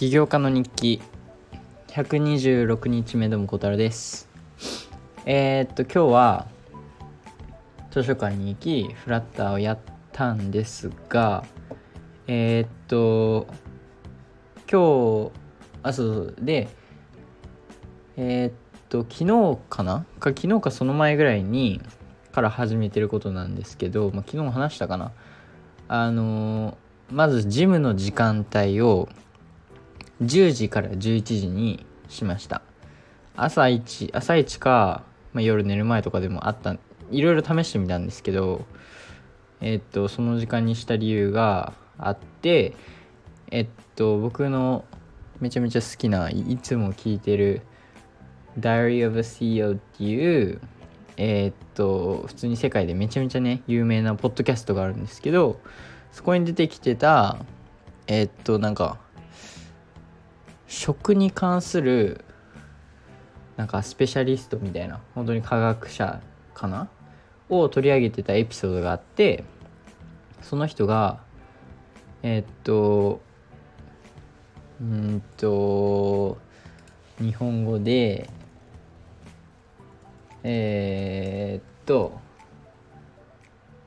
起業家の日記。126日目ども小太郎です。えー、っと今日は図書館に行きフラッターをやったんですがえー、っと今日あそうでえー、っと昨日かな？か昨日かその前ぐらいにから始めてることなんですけど、まあ、昨日も話したかな？あのまずジムの時間帯を10時から11時にしました。朝一朝一か、まあ、夜寝る前とかでもあったいろいろ試してみたんですけどえっとその時間にした理由があってえっと僕のめちゃめちゃ好きないつも聞いてる Diary of a CEO っていうえー、っと普通に世界でめちゃめちゃね有名なポッドキャストがあるんですけどそこに出てきてたえ、っとなんか食に関するなんかスペシャリストみたいな本当に科学者かな？を取り上げてたエピソードがあってその人がえー、っとうんと日本語でえー、っと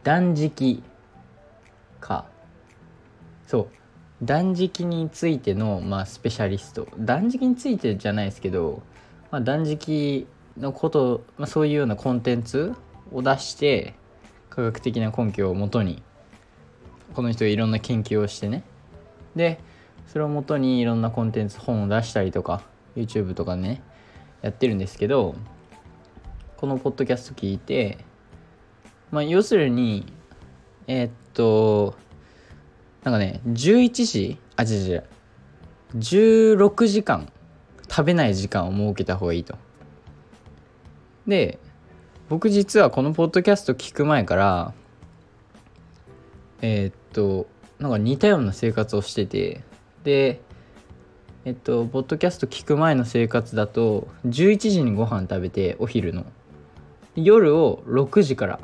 断食か。そう。断食についての、まあ、スペシャリスト。断食についてじゃないですけど、まあ、断食のこと、まあ、そういうようなコンテンツを出して科学的な根拠をもとにこの人がいろんな研究をしてね。でそれをもとにいろんなコンテンツ本を出したりとか YouTube とかねやってるんですけどこのポッドキャスト聞いてまあ要するにえー、っとなんかね11時あ違う違う。16時間食べない時間を設けた方がいいと。で僕実はこのポッドキャスト聞く前からえー、っとなんか似たような生活をしててでえっとポッドキャスト聞く前の生活だと11時にご飯食べてお昼の。夜を6時から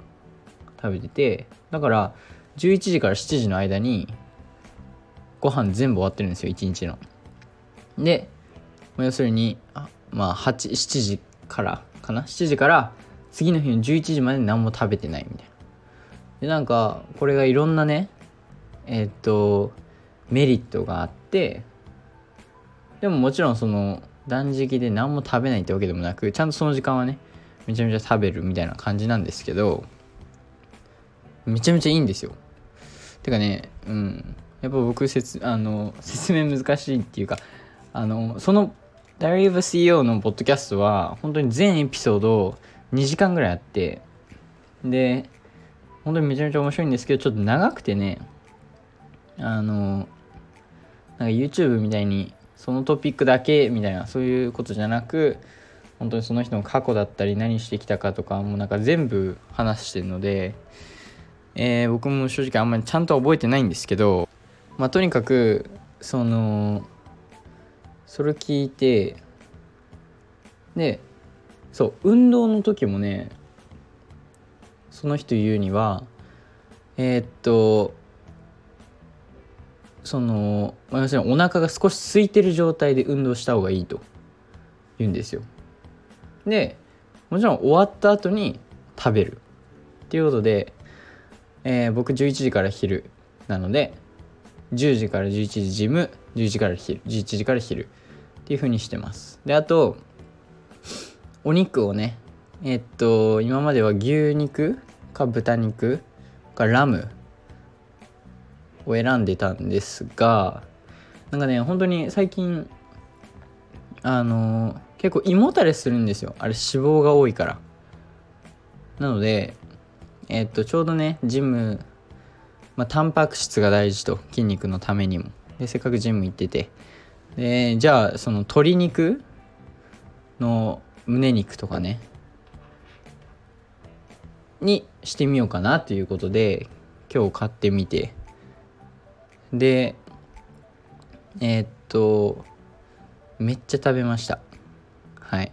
食べててだから11時から7時の間にご飯全部終わってるんですよ1日の。で要するにあまあ87時からかな？7時から次の日の11時まで何も食べてないみたいな。でなんかこれがいろんなねえー、っとメリットがあってでももちろんその断食で何も食べないってわけでもなくちゃんとその時間はねめちゃめちゃ食べるみたいな感じなんですけどめちゃめちゃいいんですよ。てかねうん。やっぱ僕説あの説明難しいっていうかあのその Diary of a CEO のポッドキャストは本当に全エピソード2時間ぐらいあってで本当にめちゃめちゃ面白いんですけどちょっと長くてねあのなんか YouTube みたいにそのトピックだけみたいなそういうことじゃなく本当にその人の過去だったり何してきたかとかもうなんか全部話してるので、えー、僕も正直あんまりちゃんと覚えてないんですけどまあとにかくそのそれ聞いてでそう運動の時もねその人言うにはえー、っとその、まあ、要するにお腹が少し空いてる状態で運動した方がいいと言うんですよ。でもちろん終わった後に食べるっていうことで、えー、僕11時から昼なので10時から11時ジム11時から昼11時から昼っていう風にしてます。であとお肉をねえ、っと今までは牛肉か豚肉かラムを選んでたんですがなんかね本当に最近あの結構胃もたれするんですよ。あれ脂肪が多いから。なのでえ、っとちょうどねジムまあタンパク質が大事と筋肉のためにも。でせっかくジム行ってて。でじゃあその鶏肉の胸肉とかね。にしてみようかなということで今日買ってみて。でえー、っとめっちゃ食べました。はい。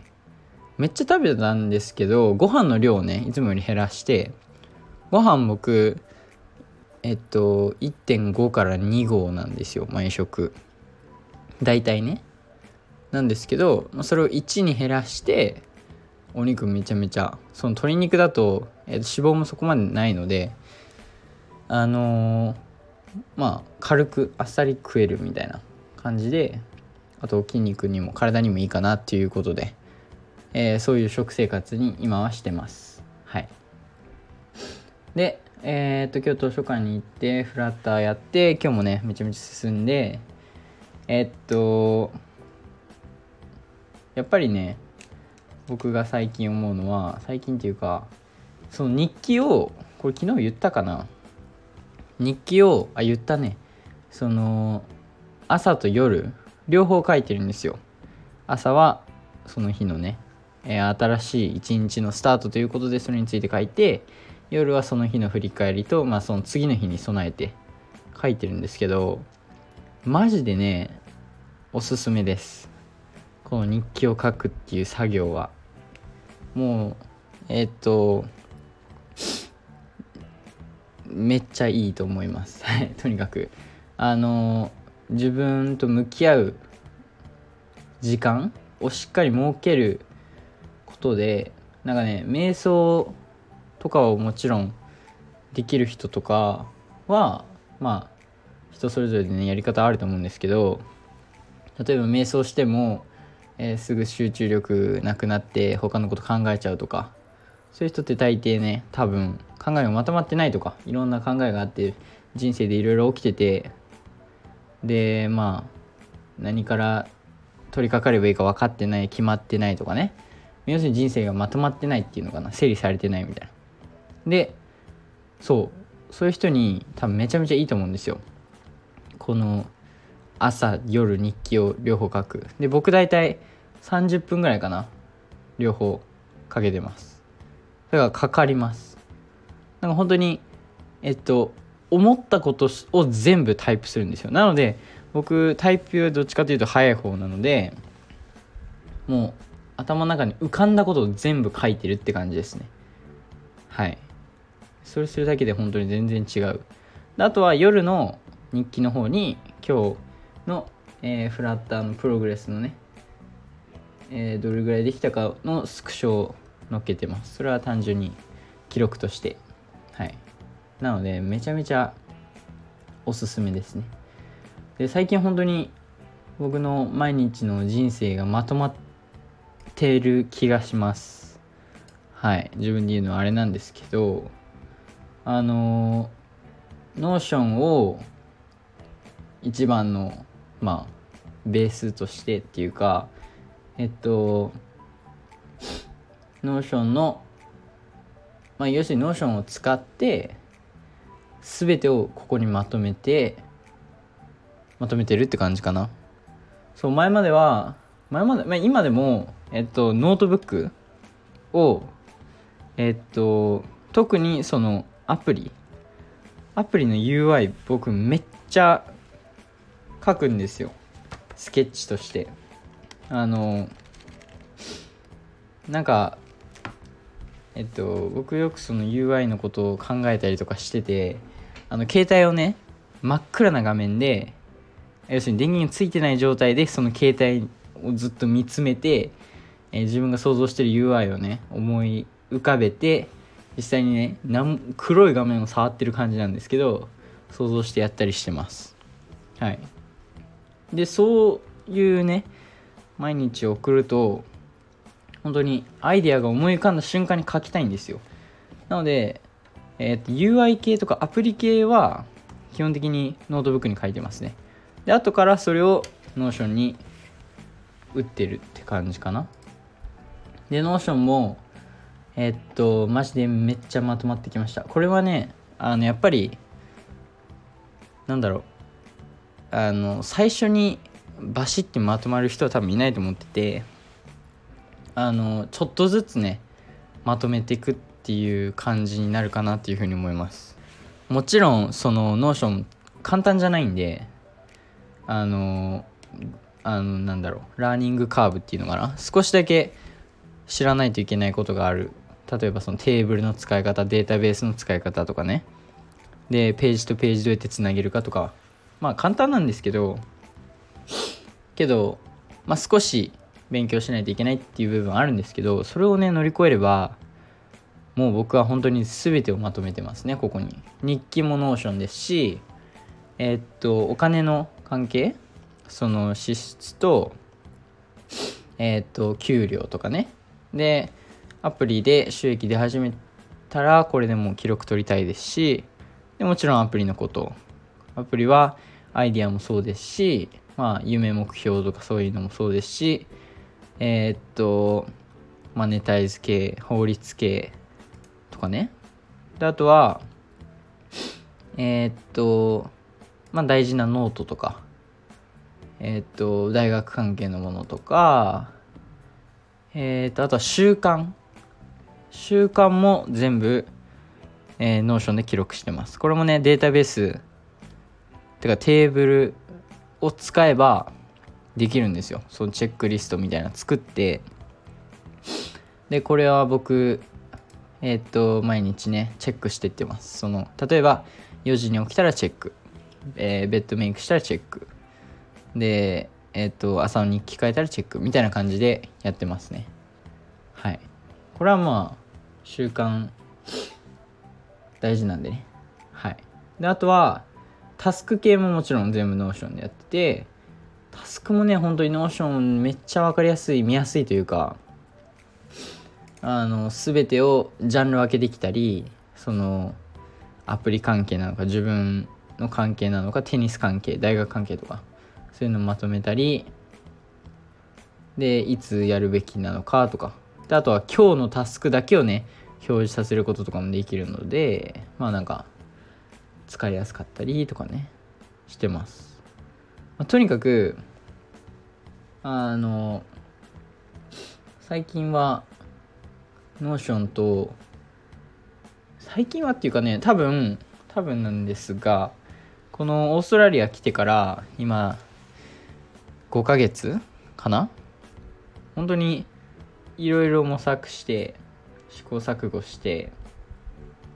めっちゃ食べたんですけどご飯の量をねいつもより減らしてご飯僕えっと1.5から2合なんですよ毎食。大体ね。なんですけどそれを1に減らしてお肉めちゃめちゃ。その鶏肉だと、えー、と脂肪もそこまでないのであのー、まあ軽くあっさり食えるみたいな感じであと筋肉にも体にもいいかなっていうことで、えー、そういう食生活に今はしてます。はい。でえー、っと今日図書館に行ってフラッターやって今日もねめちゃめちゃ進んでえ、っとやっぱりね僕が最近思うのは最近っていうかその日記をこれ昨日言ったかな？日記をあ言ったね。その朝と夜両方書いてるんですよ。朝はその日のね、えー、新しい一日のスタートということでそれについて書いて夜はその日の振り返りと、まあ、その次の日に備えて書いてるんですけどマジでねおすすめです。この日記を書くっていう作業は。もうえー、っとめっちゃいいと思います。とにかく。あの自分と向き合う時間をしっかり設けることでなんかね瞑想とかをもちろんできる人とかはまあ人それぞれでねやり方あると思うんですけど例えば瞑想しても、えー、すぐ集中力なくなって他のこと考えちゃうとかそういう人って大抵ね多分考えがまとまってないとかいろんな考えがあって人生でいろいろ起きててでまあ何から取り掛かればいいか分かってない決まってないとかね。要するに人生がまとまってないっていうのかな。整理されてないみたいな。でそうそういう人に多分めちゃめちゃいいと思うんですよ。この朝夜日記を両方書く。で僕大体30分ぐらいかな両方かけてます。だからかかります。なんか本当にえっと思ったことを全部タイプするんですよ。なので僕タイプどっちかというと早い方なのでもう頭の中に浮かんだことを全部書いてるって感じですね。はい。それするだけで本当に全然違う。あとは夜の日記の方に今日の、えー、フラッターのプログレスのね、えー、どれぐらいできたかのスクショを載っけてます。それは単純に記録として。はい。なのでめちゃめちゃおすすめですね。で最近本当に僕の毎日の人生がまとまってる気がします。はい。自分で言うのはあれなんですけどあの Notion を一番のまあベースとしてっていうかえっと Notion のまあ要するに Notion を使って全てをここにまとめてまとめてるって感じかな。そう前までは前まで、まあ、今でもえっとノートブックをえっと特にそのアプリ？アプリの UI 僕めっちゃ書くんですよ。スケッチとして。あのなんかえっと僕よくその UI のことを考えたりとかしててあの携帯をね真っ暗な画面で要するに電源がついてない状態でその携帯をずっと見つめて、えー、自分が想像してる UI をね思い浮かべて実際にね黒い画面を触ってる感じなんですけど想像してやったりしてます。はい。でそういうね毎日送ると本当にアイデアが思い浮かんだ瞬間に書きたいんですよ。なので、えー、と UI 系とかアプリ系は基本的にノートブックに書いてますね。で後からそれを Notion に打ってるって感じかな。で Notion もえっとマジでめっちゃまとまってきました。これはねあのやっぱりなんだろう。あの最初にバシッてまとまる人は多分いないと思っててあのちょっとずつねまとめていくっていう感じになるかなっていうふうに思います。もちろんその Notion 簡単じゃないんであのあのなんだろう。 learning curve っていうのかな。少しだけ知らないといけないことがある例えばそのテーブルの使い方データベースの使い方とかね。でページとページどうやってつなげるかとか。まあ簡単なんですけど。けど、まあ、少し勉強しないといけないっていう部分あるんですけどそれをね乗り越えればもう僕は本当に全てをまとめてますねここに。日記も Notion ですしえー、っとお金の関係その支出とえー、っと給料とかね。でアプリで収益出始めたらこれでも記録取りたいですしでもちろんアプリのこと。アプリはアイディアもそうですしまあ夢目標とかそういうのもそうですしえー、っとマネタイズ系法律系とかね。であとはえー、っとまあ大事なノートとか。えー、っと大学関係のものとか。え、っとあとは習慣。習慣も全部、えー、 Notion で記録してます。これもねデータベースてかテーブルを使えばできるんですよ。そのチェックリストみたいな作って。でこれは僕えー、っと毎日ねチェックしてってます。その例えば4時に起きたらチェック、えー、ベッドメイクしたらチェック。でえー、っと朝の日記変えたらチェックみたいな感じでやってますね。はい。これはまあ習慣大事なんでね。はい。であとはタスク系ももちろん全部 Notion でやっててタスクもね本当に Notion めっちゃ分かりやすい見やすいというかあの全てをジャンル分けできたりそのアプリ関係なのか自分の関係なのかテニス関係大学関係とかそういうのをまとめたりでいつやるべきなのかとかであとは今日のタスクだけをね表示させることとかもできるのでまあなんか使いやすかったりとかねしてます、まあ、とにかくあの最近は Notion と最近はっていうかね多分多分なんですがこのオーストラリア来てから今5ヶ月かな？本当にいろいろ模索して試行錯誤して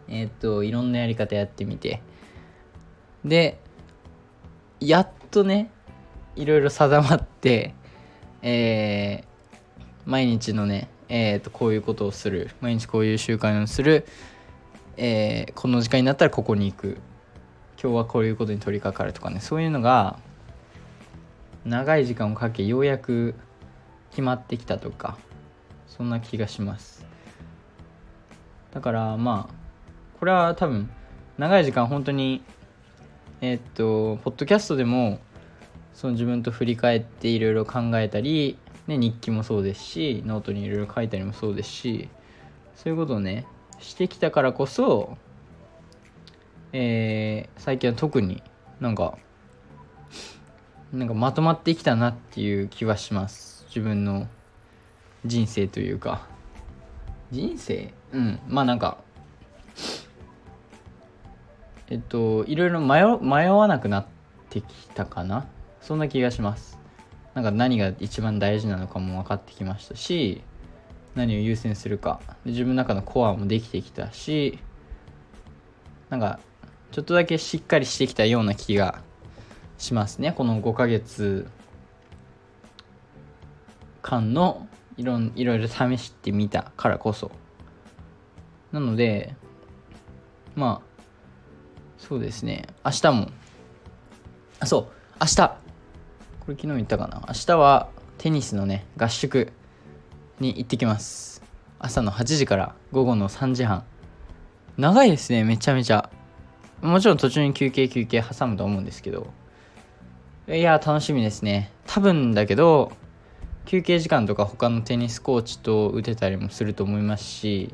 えっ、といろんなやり方やってみて。でやっとねいろいろ定まってえー、毎日のねえー、とこういうことをする毎日こういう習慣をする、えー、この時間になったらここに行く。今日はこういうことに取り掛かるとかねそういうのが長い時間をかけようやく決まってきたとか。そんな気がします。だからまあこれは多分長い時間本当にえー、っとポッドキャストでもその自分と振り返っていろいろ考えたりね、日記もそうですしノートにいろいろ書いたりもそうですしそういうことをねしてきたからこそ、えー、最近は特になんかなんかまとまってきたなっていう気はします。自分の人生というか。人生？うん。まあなんかえっといろいろ迷迷わなくなってきたかな？そんな気がします。なんか何が一番大事なのかも分かってきましたし何を優先するか。自分の中のコアもできてきたしなんかちょっとだけしっかりしてきたような気がしますね。この5ヶ月間のいろいろ試してみたからこそ。なのでまあそうですね。明日も。あそう。明日。これ昨日言ったかな。明日はテニスのね合宿に行ってきます。朝の8時から午後の3時半。長いですねめちゃめちゃ。もちろん途中に休憩休憩挟むと思うんですけど。いや楽しみですね。多分だけど休憩時間とか他のテニスコーチと打てたりもすると思いますし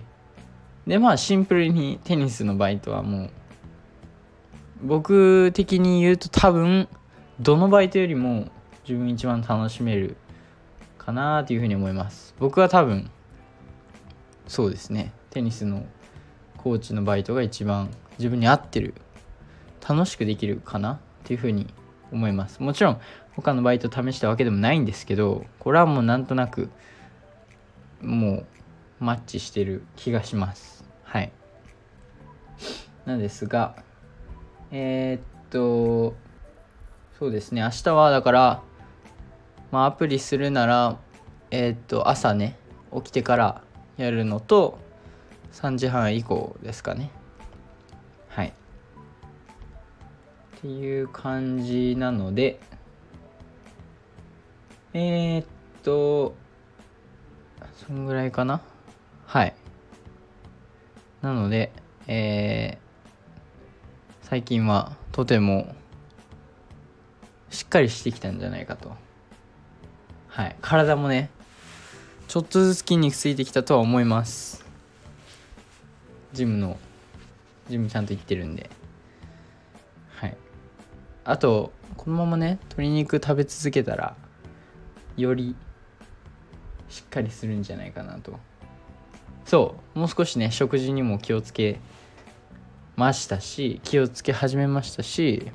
でまあシンプルにテニスのバイトはもう僕的に言うと多分どのバイトよりも自分一番楽しめるかなというふうに思います。僕は多分そうですね。テニスのコーチのバイトが一番自分に合ってる楽しくできるかなっていうふうに思います。もちろん他のバイト試したわけでもないんですけどこれはもうなんとなくもうマッチしてる気がします。はい。なんですがえー、っとそうですね。明日はだからまあ、アプリするならえー、っと朝ね起きてからやるのと3時半以降ですかね。はい。っていう感じなのでえー、っとそんぐらいかな？はい。なのでえー、最近はとてもしっかりしてきたんじゃないかと。はい。体もねちょっとずつ筋肉ついてきたとは思います。ジムのジムちゃんと行ってるんで。はい。あとこのままね鶏肉食べ続けたらよりしっかりするんじゃないかなと。そうもう少しね食事にも気をつけましたし気をつけ始めましたし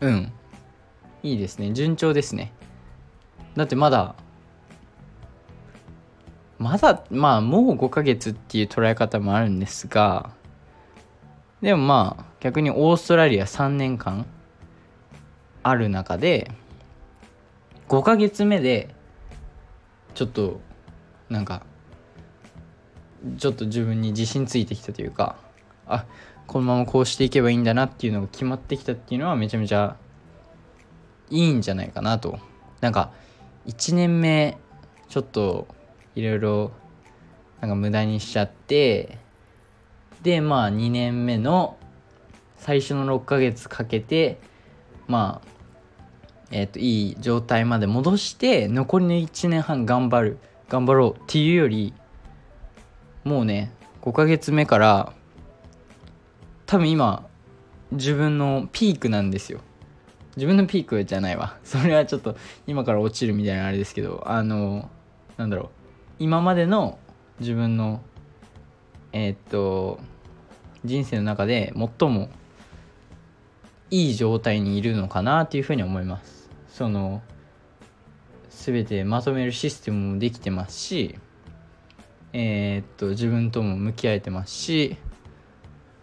うん。いいですね。順調ですね。だってまだまだまあもう5ヶ月っていう捉え方もあるんですがでもまあ逆にオーストラリア3年間ある中で5ヶ月目でちょっとなんかちょっと自分に自信ついてきたというかあこのままこうしていけばいいんだなっていうのが決まってきたっていうのはめちゃめちゃいいんじゃないかなと。なんか1年目ちょっといろいろなんか無駄にしちゃってでまあ2年目の最初の6ヶ月かけてまあえっ、ー、といい状態まで戻して残りの1年半頑張る頑張ろうっていうよりもうね5ヶ月目から多分今自分のピークなんですよ。自分のピークじゃないわ。それはちょっと今から落ちるみたいなあれですけどあのなんだろう。今までの自分のえー、っと人生の中で最もいい状態にいるのかなっていうふうに思います。その全てまとめるシステムもできてますしえー、っと自分とも向き合えてますし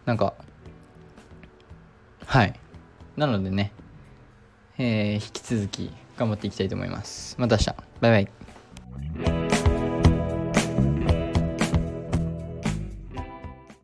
なんかはい。なのでねえー、引き続き頑張っていきたいと思います。また明日。バイバイ。